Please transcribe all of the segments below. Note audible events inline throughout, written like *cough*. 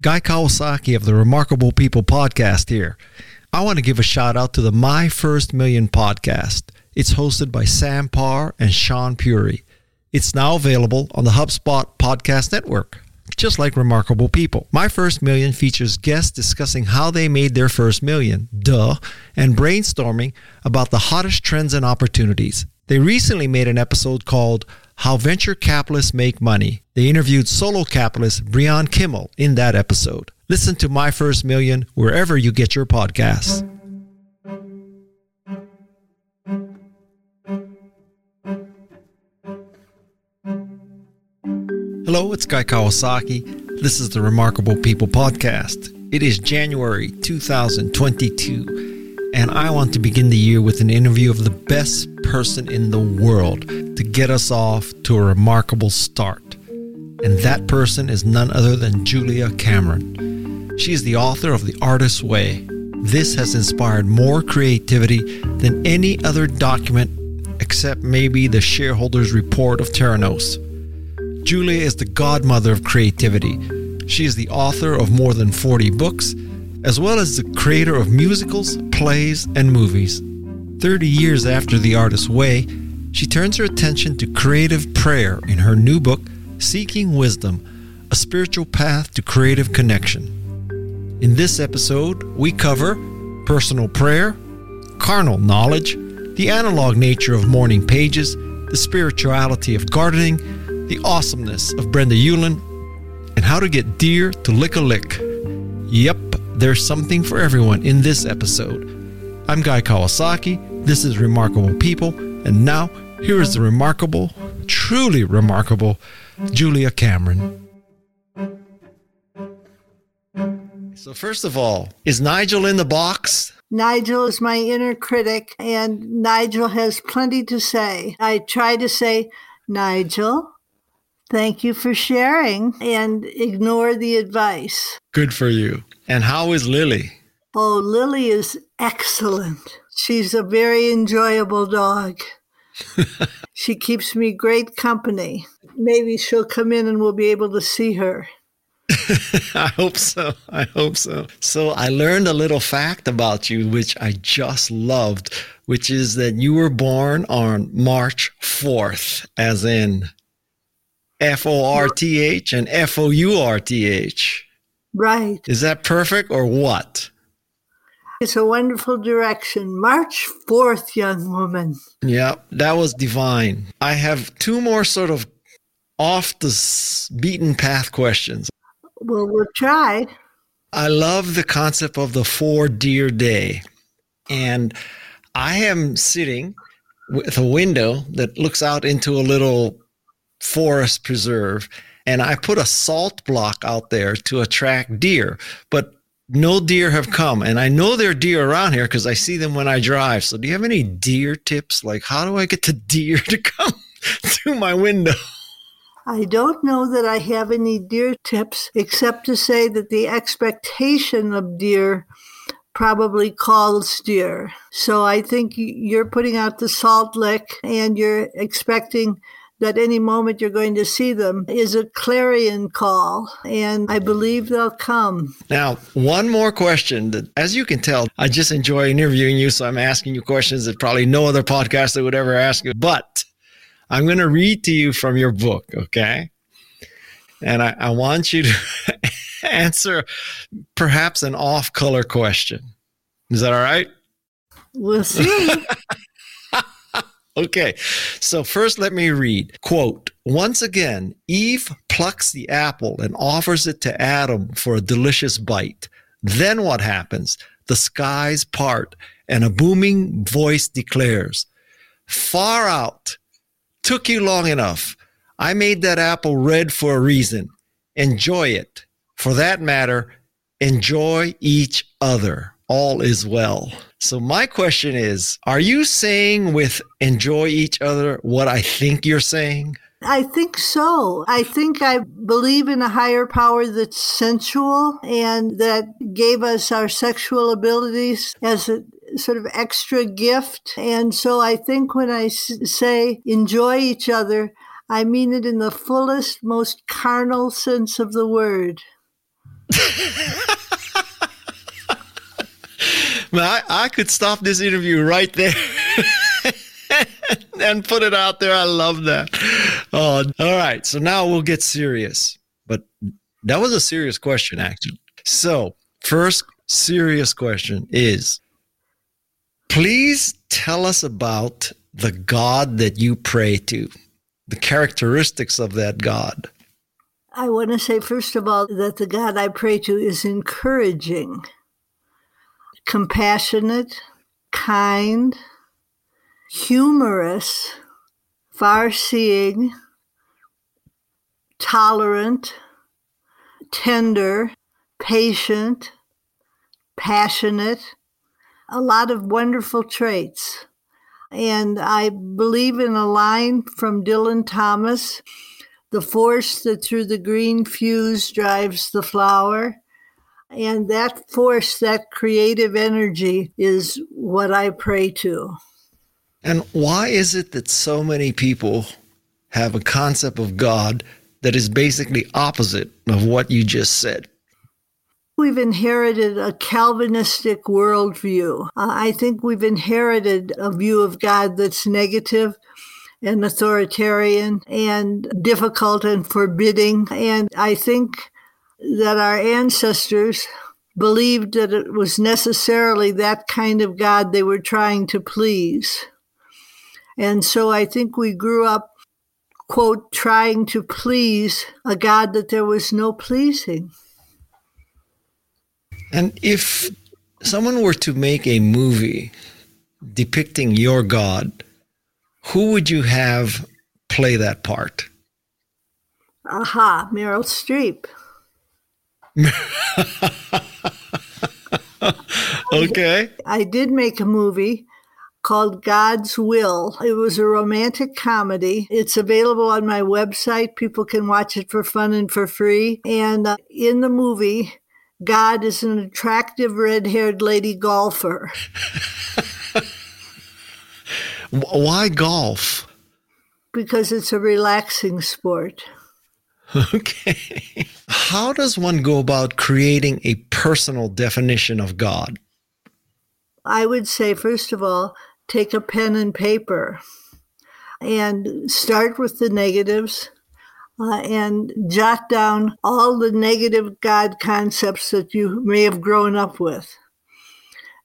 Guy Kawasaki of the Remarkable People podcast here. I want to give a shout out to the My First Million podcast. It's hosted by Sam Parr and Sean Puri. It's now available on the HubSpot podcast network, just like Remarkable People. My First Million features guests discussing how they made their first million, duh, and brainstorming about the hottest trends and opportunities. They recently made an episode called how venture capitalists make money. They interviewed solo capitalist Brianne Kimmel in that episode. Listen to My First Million wherever you get your podcasts. Hello, it's Guy Kawasaki. This is the Remarkable People podcast. It is January 2022 and I want to begin the year with an interview of the best person in the world to get us off to a remarkable start. And that person is none other than Julia Cameron. She is the author of The Artist's Way. This has inspired more creativity than any other document except maybe the shareholders report of Theranos. Julia is the godmother of creativity. She is the author of more than 40 books as well as the creator of musicals, plays, and movies. 30 years after The Artist's Way, she turns her attention to creative prayer in her new book, Seeking Wisdom A Spiritual Path to Creative Connection. In this episode, we cover personal prayer, carnal knowledge, the analog nature of morning pages, the spirituality of gardening, the awesomeness of Brenda Ueland, and how to get deer to lick a lick. Yep, there's something for everyone in this episode. I'm Guy Kawasaki. This is Remarkable People. And now, here is the remarkable, truly remarkable Julia Cameron. So, first of all, is Nigel in the box? Nigel is my inner critic, and Nigel has plenty to say. I try to say, Nigel, thank you for sharing, and ignore the advice. Good for you. And how is Lily? Oh, Lily is excellent. She's a very enjoyable dog. *laughs* she keeps me great company. Maybe she'll come in and we'll be able to see her. *laughs* I hope so. I hope so. So, I learned a little fact about you, which I just loved, which is that you were born on March 4th, as in F O R T H and F O U R T H. Right. Is that perfect or what? It's a wonderful direction. March 4th, young woman. Yeah, that was divine. I have two more sort of off the beaten path questions. Well, we'll try. I love the concept of the four deer day. And I am sitting with a window that looks out into a little forest preserve and I put a salt block out there to attract deer, but no deer have come. And I know there are deer around here because I see them when I drive. So, do you have any deer tips? Like, how do I get the *laughs* deer to come *laughs* through my window? I don't know that I have any deer tips except to say that the expectation of deer probably calls deer. So I think you're putting out the salt lick and you're expecting that any moment you're going to see them is a clarion call, and I believe they'll come. Now, one more question that, as you can tell, I just enjoy interviewing you, so I'm asking you questions that probably no other podcaster would ever ask you. But I'm going to read to you from your book, okay? And I, I want you to *laughs* answer perhaps an off color question. Is that all right? We'll see. *laughs* Okay, so first let me read. Quote Once again, Eve plucks the apple and offers it to Adam for a delicious bite. Then what happens? The skies part, and a booming voice declares, Far out! Took you long enough. I made that apple red for a reason. Enjoy it. For that matter, enjoy each other. All is well. So my question is, are you saying with enjoy each other what I think you're saying? I think so. I think I believe in a higher power that's sensual and that gave us our sexual abilities as a sort of extra gift. And so I think when I say enjoy each other, I mean it in the fullest, most carnal sense of the word. *laughs* I, I could stop this interview right there. *laughs* and put it out there. I love that. Oh, all right. So now we'll get serious. But that was a serious question, actually. So, first serious question is please tell us about the God that you pray to, the characteristics of that God. I want to say, first of all, that the God I pray to is encouraging, compassionate, kind, humorous, far seeing, tolerant, tender, patient, passionate, a lot of wonderful traits. And I believe in a line from Dylan Thomas the force that through the green fuse drives the flower. And that force, that creative energy, is what I pray to. And why is it that so many people have a concept of God that is basically opposite of what you just said? We've inherited a Calvinistic worldview. Uh, I think we've inherited a view of God that's negative and authoritarian and difficult and forbidding. And I think that our ancestors believed that it was necessarily that kind of God they were trying to please. And so I think we grew up, quote, trying to please a God that there was no pleasing. And if someone were to make a movie depicting your God, who would you have play that part? Aha, Meryl Streep. Okay. I did make a movie called God's Will. It was a romantic comedy. It's available on my website. People can watch it for fun and for free. And uh, in the movie, God is an attractive red haired lady golfer. *laughs* Why golf? Because it's a relaxing sport. *laughs* Okay. How does one go about creating a personal definition of God? I would say, first of all, take a pen and paper and start with the negatives uh, and jot down all the negative God concepts that you may have grown up with.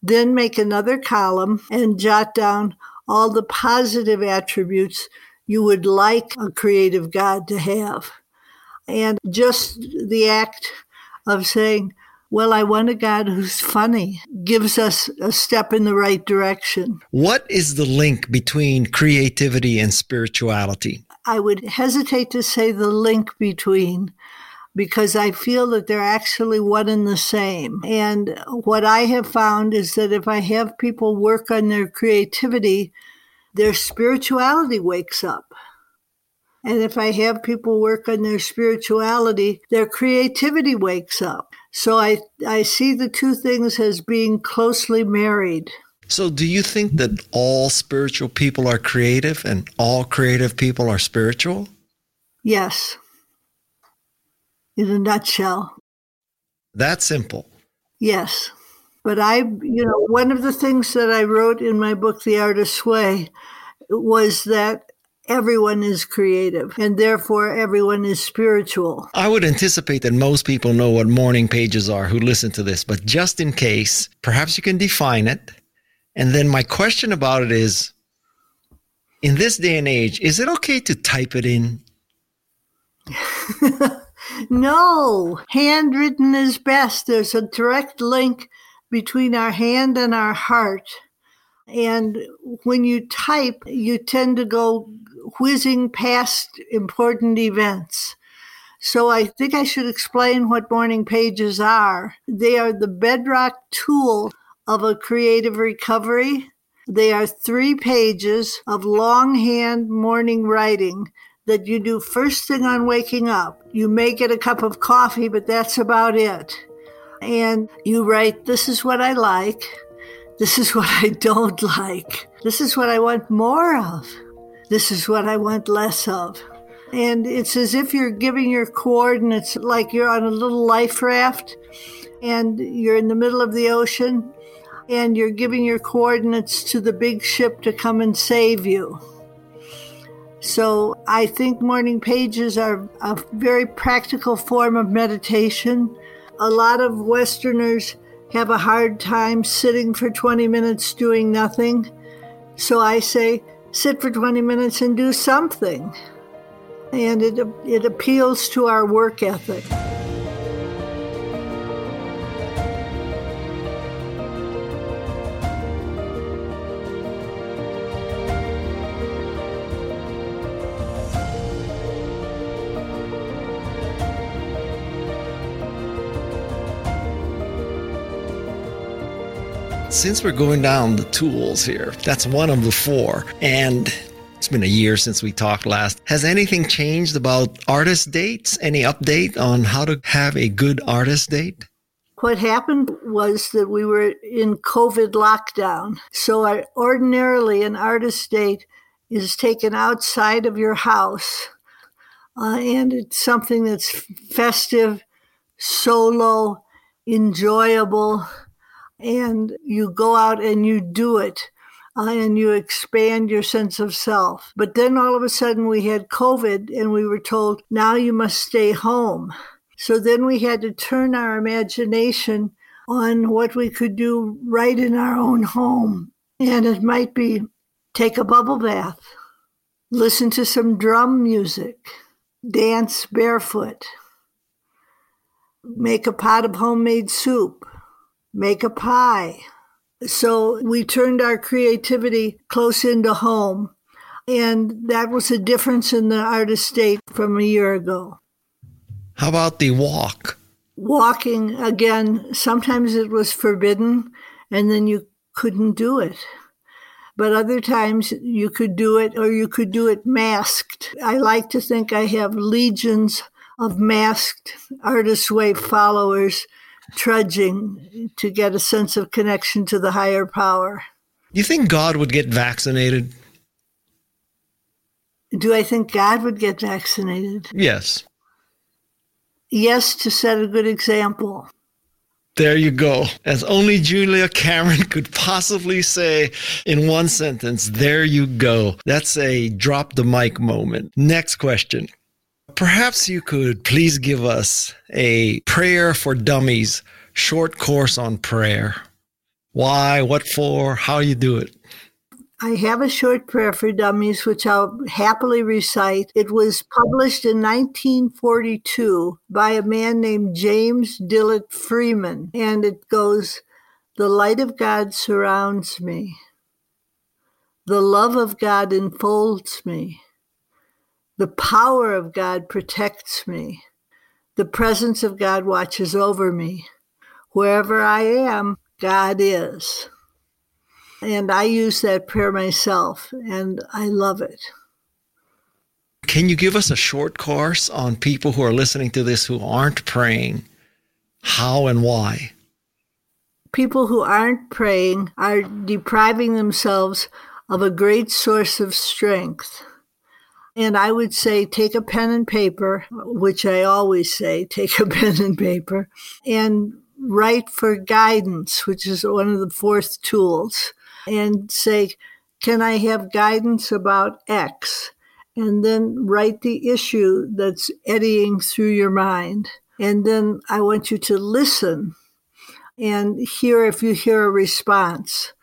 Then make another column and jot down all the positive attributes you would like a creative God to have. And just the act of saying, well, I want a God who's funny, gives us a step in the right direction. What is the link between creativity and spirituality? I would hesitate to say the link between because I feel that they're actually one and the same. And what I have found is that if I have people work on their creativity, their spirituality wakes up. And if I have people work on their spirituality, their creativity wakes up. So I, I see the two things as being closely married. So, do you think that all spiritual people are creative and all creative people are spiritual? Yes. In a nutshell. That simple. Yes. But I, you know, one of the things that I wrote in my book, The Artist's Way, was that everyone is creative and therefore everyone is spiritual. I would anticipate that most people know what morning pages are who listen to this, but just in case, perhaps you can define it. And then my question about it is in this day and age, is it okay to type it in? *laughs* no, handwritten is best. There's a direct link between our hand and our heart. And when you type, you tend to go whizzing past important events. So I think I should explain what morning pages are. They are the bedrock tool of a creative recovery. They are three pages of longhand morning writing that you do first thing on waking up. You may get a cup of coffee, but that's about it. And you write, This is what I like. This is what I don't *laughs* like. This is what I want more of. This is what I want less of. And it's as if you're giving your coordinates like you're on a little life raft and you're in the middle of the ocean and you're giving your coordinates to the big ship to come and save you. So I think morning pages are a very practical form of meditation. A lot of Westerners have a hard time sitting for 20 minutes doing nothing. So I say, sit for 20 minutes and do something. And it, it appeals to our work ethic. Since we're going down the tools here, that's one of the four. And it's been a year since we talked last. Has anything changed about artist dates? Any update on how to have a good artist date? What happened was that we were in COVID lockdown. So, ordinarily, an artist date is taken outside of your house. Uh, and it's something that's festive, solo, enjoyable, and you go out and you do it. Uh, and you expand your sense of self. But then all of a sudden we had COVID and we were told, now you must stay home. So then we had to turn our imagination on what we could do right in our own home. And it might be take a bubble bath, listen to some drum music, dance barefoot, make a pot of homemade soup, make a pie. So we turned our creativity close into home. And that was a difference in the artist date from a year ago. How about the walk? Walking, again, sometimes it was forbidden and then you couldn't do it. But other times you could do it or you could do it masked. I like to think I have legions of masked Artist Way followers trudging to get a sense of connection to the higher power. You think God would get vaccinated? Do I think God would get vaccinated? Yes. Yes, to set a good example. There you go. As only Julia Cameron *laughs* could possibly say in one sentence, there you go. That's a drop the mic moment. Next question. Perhaps you could please give us a prayer for dummies short course on prayer. Why, what for, how you do it. I have a short prayer for dummies, which I'll happily recite. It was published in 1942 by a man named James Dillet Freeman, and it goes The light of God surrounds me, the love of God enfolds me. The power of God protects me. The presence of God watches over me. Wherever I am, God is. And I use that prayer myself, and I love it. Can you give us a short course on people who are listening to this who aren't praying? How and why? People who aren't praying are depriving themselves of a great source of strength. And I would say, take a pen and paper, which I always say, *laughs* take a pen and paper, and write for guidance, which is one of the fourth tools, and say, can I have guidance about X? And then write the issue that's eddying through your mind. And then I want you to listen and hear if you hear a response.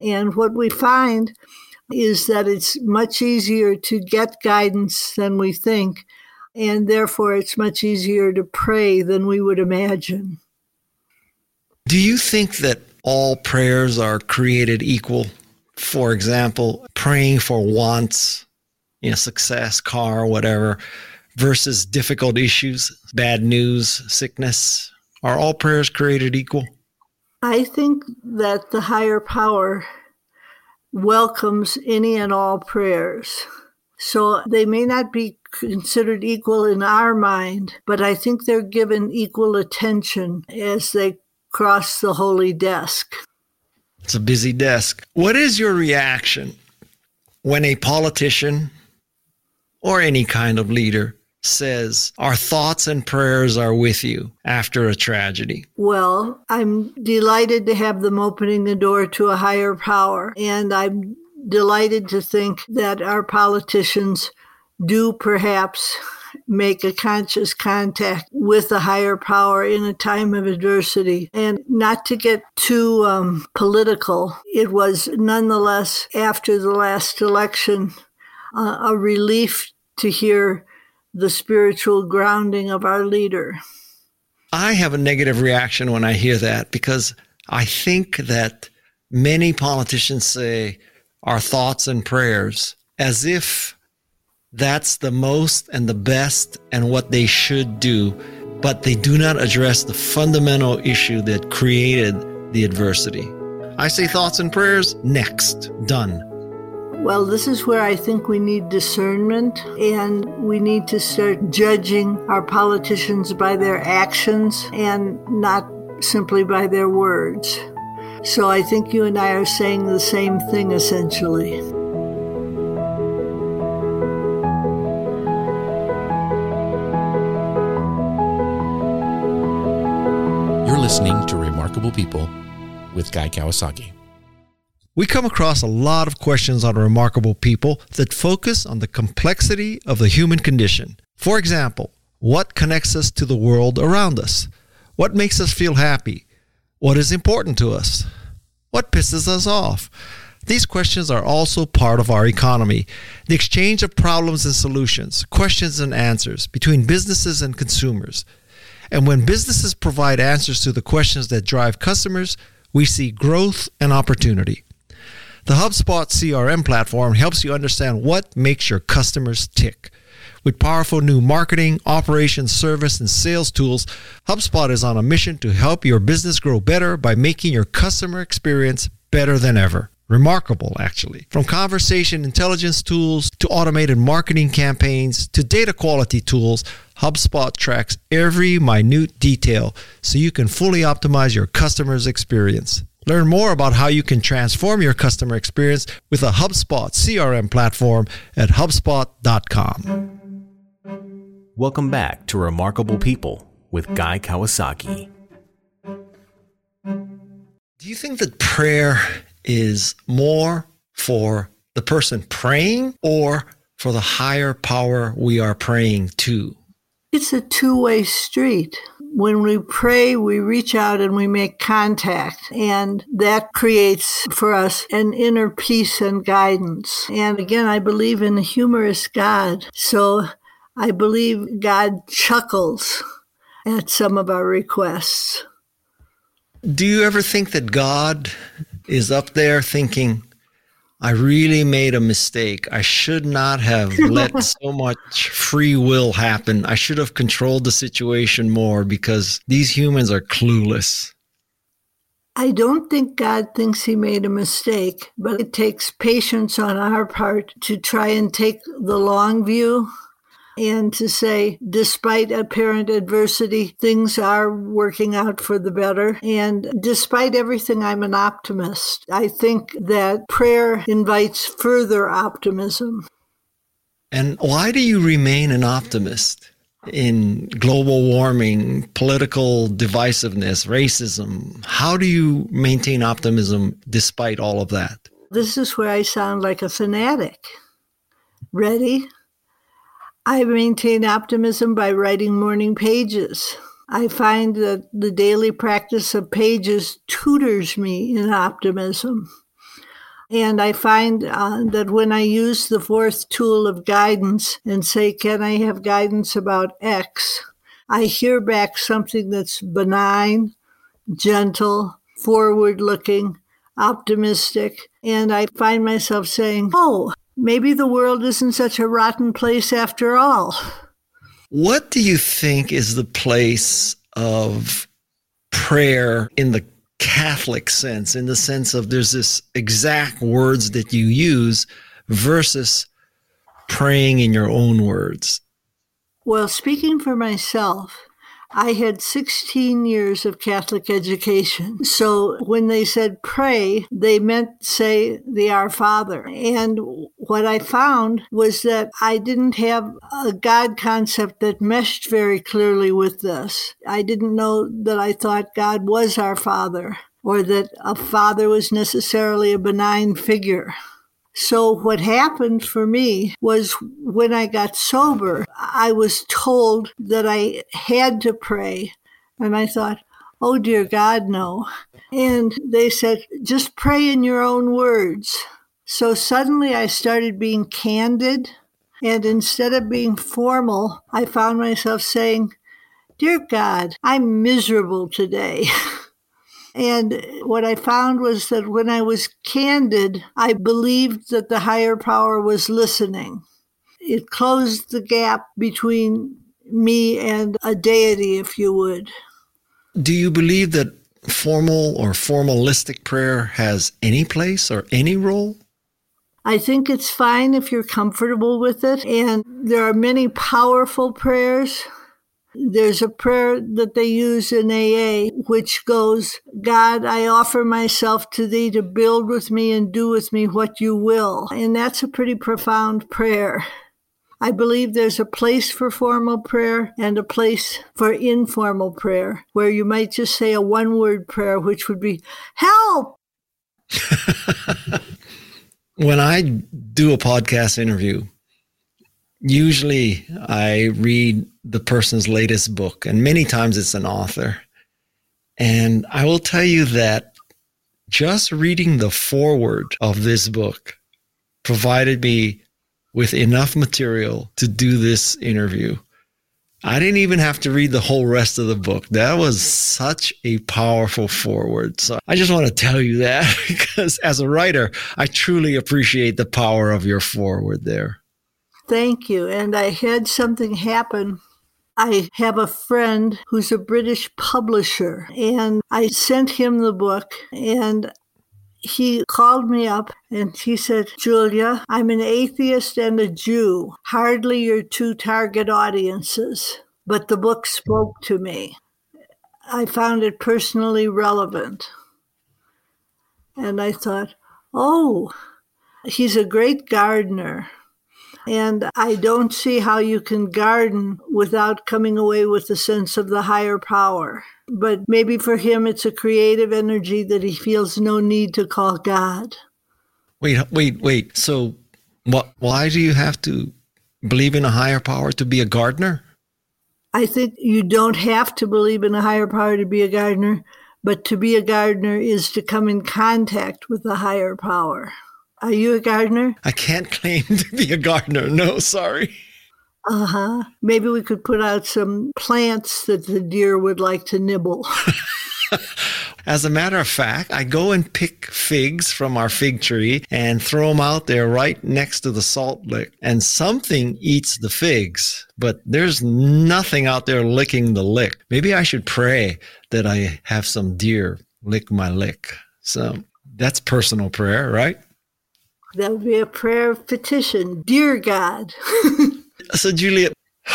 And what we find is that it's much easier to get guidance than we think, and therefore it's much easier to pray than we would imagine. Do you think that all prayers are created equal? For example, praying for wants, you know, success, car, whatever, versus difficult issues, bad news, sickness. Are all prayers created equal? I think that the higher power welcomes any and all prayers. So they may not be considered equal in our mind, but I think they're given equal attention as they cross the holy desk. It's a busy desk. What is your reaction when a politician or any kind of leader says, Our thoughts and prayers are with you after a tragedy? Well, I'm delighted to have them opening the door to a higher power. And I'm delighted to think that our politicians do perhaps make a conscious contact with a higher power in a time of adversity. And not to get too um, political, it was nonetheless, after the last election, uh, a relief to hear the spiritual grounding of our leader. I have a negative reaction when I hear that because I think that many politicians say our thoughts and prayers as if that's the most and the best and what they should do, but they do not address the fundamental issue that created the adversity. I say thoughts and prayers next, done. Well, this is where I think we need discernment and we need to start judging our politicians by their actions and not simply by their words. So I think you and I are saying the same thing essentially. You're listening to Remarkable People with Guy Kawasaki. We come across a lot of questions on remarkable people that focus on the complexity of the human condition. For example, what connects us to the world around us? What makes us feel happy? What is important to us? What pisses us off? These questions are also part of our economy. The exchange of problems and solutions, questions and answers between businesses and consumers. And when businesses provide answers to the questions that drive customers, we see growth and opportunity. The HubSpot CRM platform helps you understand what makes your customers tick. With powerful new marketing, operations, service, and sales tools, HubSpot is on a mission to help your business grow better by making your customer experience better than ever. Remarkable, actually. From conversation intelligence tools to automated marketing campaigns to data quality tools, HubSpot tracks every minute detail so you can fully optimize your customer's experience. Learn more about how you can transform your customer experience with a HubSpot CRM platform at HubSpot.com. Welcome back to Remarkable People with Guy Kawasaki. Do you think that prayer is more for the person praying or for the higher power we are praying to? It's a two way street when we pray, we reach out and we make contact, and that creates for us an inner peace and guidance. And again, I believe in a humorous God. So I believe God chuckles at some of our requests. Do you ever think that God is up there thinking, I really made a mistake. I should not have *laughs* let so much free will happen. I should have controlled the situation more because these humans are clueless. I don't think God thinks he made a mistake, but it takes patience on our part to try and take the long view and to say, despite apparent adversity, things are working out for the better. And despite everything, I'm an optimist. I think that prayer invites further optimism. And why do you remain an optimist? in global warming, political divisiveness, racism? How do you maintain optimism despite all of that? This is where I sound like a fanatic. Ready? I maintain optimism by writing morning pages. I find that the daily practice of pages tutors me in optimism. And I find uh, that when I use the fourth tool of guidance and say, Can I have guidance about X? I hear back something that's benign, gentle, forward looking, optimistic. And I find myself saying, Oh, maybe the world isn't such a rotten place after all. What do you think is the place of prayer in the Catholic sense, in the sense of there's this exact words that you use versus praying in your own words? Well, speaking for myself, I had 16 years of Catholic education. So when they said pray, they meant say the Our Father. And what I found was that I didn't have a God concept that meshed very clearly with this. I didn't know that I thought God was our Father or that a father was necessarily a benign figure. So, what happened for me was when I got sober, I was told that I had to pray. And I thought, oh, dear God, no. And they said, just pray in your own words. So suddenly I started being candid. And instead of being formal, I found myself saying, Dear God, I'm miserable today. *laughs* And what I found was that when I was candid, I believed that the higher power was listening. It closed the gap between me and a deity, if you would. Do you believe that formal or formalistic prayer has any place or any role? I think it's fine if you're comfortable with it. And there are many powerful prayers there's a prayer that they use in AA, which goes, God, I offer myself to thee to build with me and do with me what you will. And that's a pretty profound prayer. I believe there's a place for formal prayer and a place for informal prayer, where you might just say a one word prayer, which would be, Help! *laughs* when I do a podcast interview, usually I read the person's latest book, and many times it's an author. And I will tell you that just reading the foreword of this book provided me with enough material to do this interview. I didn't even have to read the whole rest of the book. That was such a powerful foreword. So I just want to tell you that *laughs* because as a writer, I truly appreciate the power of your foreword there. Thank you. And I had something happen. I have a friend who's a British publisher, and I sent him the book, and he called me up and he said, Julia, I'm an atheist and a Jew, hardly your two target audiences, but the book spoke to me. I found it personally relevant. And I thought, oh, he's a great gardener. And I don't see how you can garden without coming away with a sense of the higher power. But maybe for him, it's a creative energy that he feels no need to call God. Wait, wait, wait. So, what? Why do you have to believe in a higher power to be a gardener? I think you don't have to believe in a higher power to be a gardener, but to be a gardener is to come in contact with the higher power. Are you a gardener? I can't claim *laughs* to be a gardener. No, sorry. Uh huh. Maybe we could put out some plants that the deer would like to nibble. *laughs* As a matter of fact, I go and pick figs from our fig tree and throw them out there right next to the salt lick. And something eats the figs, but there's nothing out there licking the lick. Maybe I should pray that I have some deer lick my lick. So that's personal prayer, right? That would be a prayer of petition. Dear God. *laughs* so, Juliet, *sighs*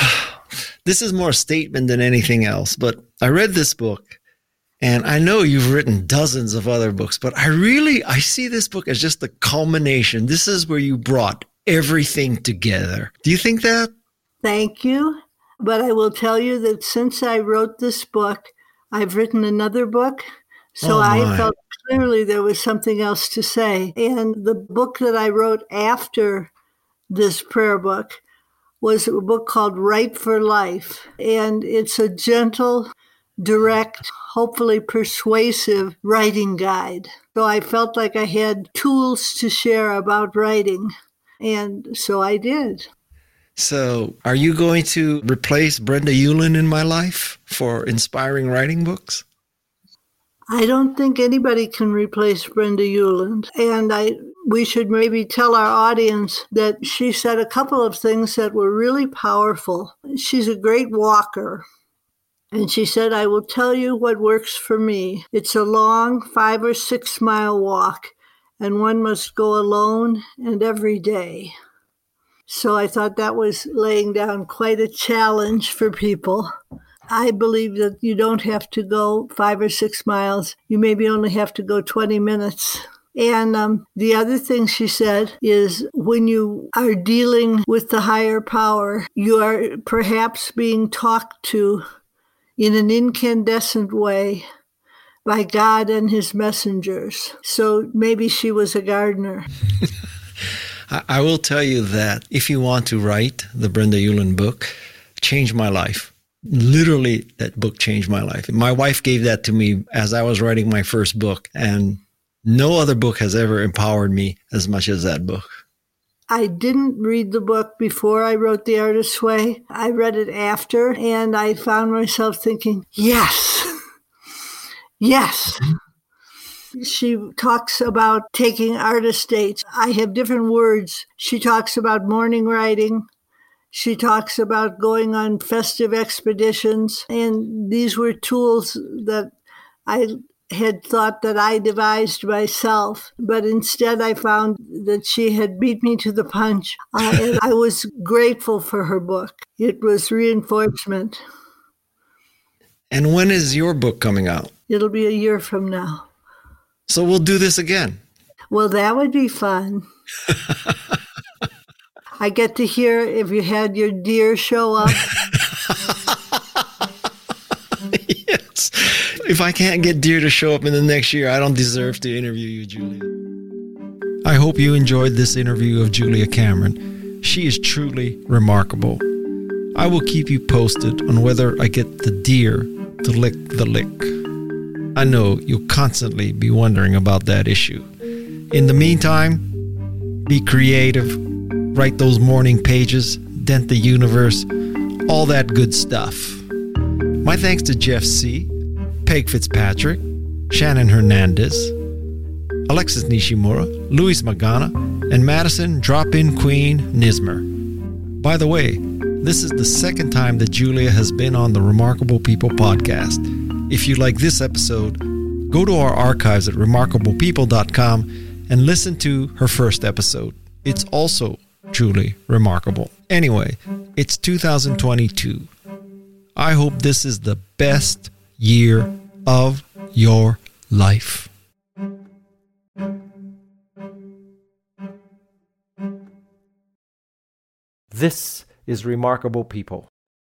this is more a statement than anything else, but I read this book and I know you've written dozens of other books, but I really I see this book as just the culmination. This is where you brought everything together. Do you think that? Thank you. But I will tell you that since I wrote this book, I've written another book. So oh I felt clearly there was something else to say. And the book that I wrote after this prayer book was a book called Write for Life. And it's a gentle, direct, hopefully persuasive writing guide. So I felt like I had tools to share about writing. And so I did. So, are you going to replace Brenda Ueland in my life for inspiring writing books? I don't think anybody can replace Brenda Ueland. And I we should maybe tell our audience that she said a couple of things that were really powerful. She's a great walker. And she said, I will tell you what works for me. It's a long five or six mile walk, and one must go alone and every day. So I thought that was laying down quite a challenge for people. I believe that you don't have to go five or six miles. You maybe only have to go 20 minutes. And um, the other thing she said is when you are dealing with the higher power, you are perhaps being talked to in an incandescent way by God and his messengers. So maybe she was a gardener. *laughs* I will tell you that if you want to write the Brenda Ueland book, change my life. Literally, that book changed my life. My wife gave that to me as I was writing my first book, and no other book has ever empowered me as much as that book. I didn't read the book before I wrote The Artist's Way. I read it after, and I found myself thinking, yes, *laughs* yes. She talks about taking artist dates. I have different words. She talks about morning writing. She talks about going on festive expeditions. And these were tools that I had thought that I devised myself, but instead I found that she had beat me to the punch. Uh, *laughs* and I was grateful for her book. It was reinforcement. And when is your book coming out? It'll be a year from now. So we'll do this again. Well, that would be fun. *laughs* I get to hear if you had your deer show up. *laughs* yes. If I can't get deer to show up in the next year, I don't deserve to interview you, Julia. I hope you enjoyed this interview of Julia Cameron. She is truly remarkable. I will keep you posted on whether I get the deer to lick the lick. I know you'll constantly be wondering about that issue. In the meantime, be creative, write those morning pages, dent the universe, all that good stuff. My thanks to Jeff Sieh, Peg Fitzpatrick, Shannon Hernandez, Alexis Nishimura, Luis Magana, and Madisun Drop In Queen Nuismer. By the way, this is the second time that Julia has been on the Remarkable People podcast. If you like this episode, go to our archives at remarkablepeople.com and listen to her first episode. It's also truly remarkable. Anyway, it's 2022. I hope this is the best year of your life. This is Remarkable People.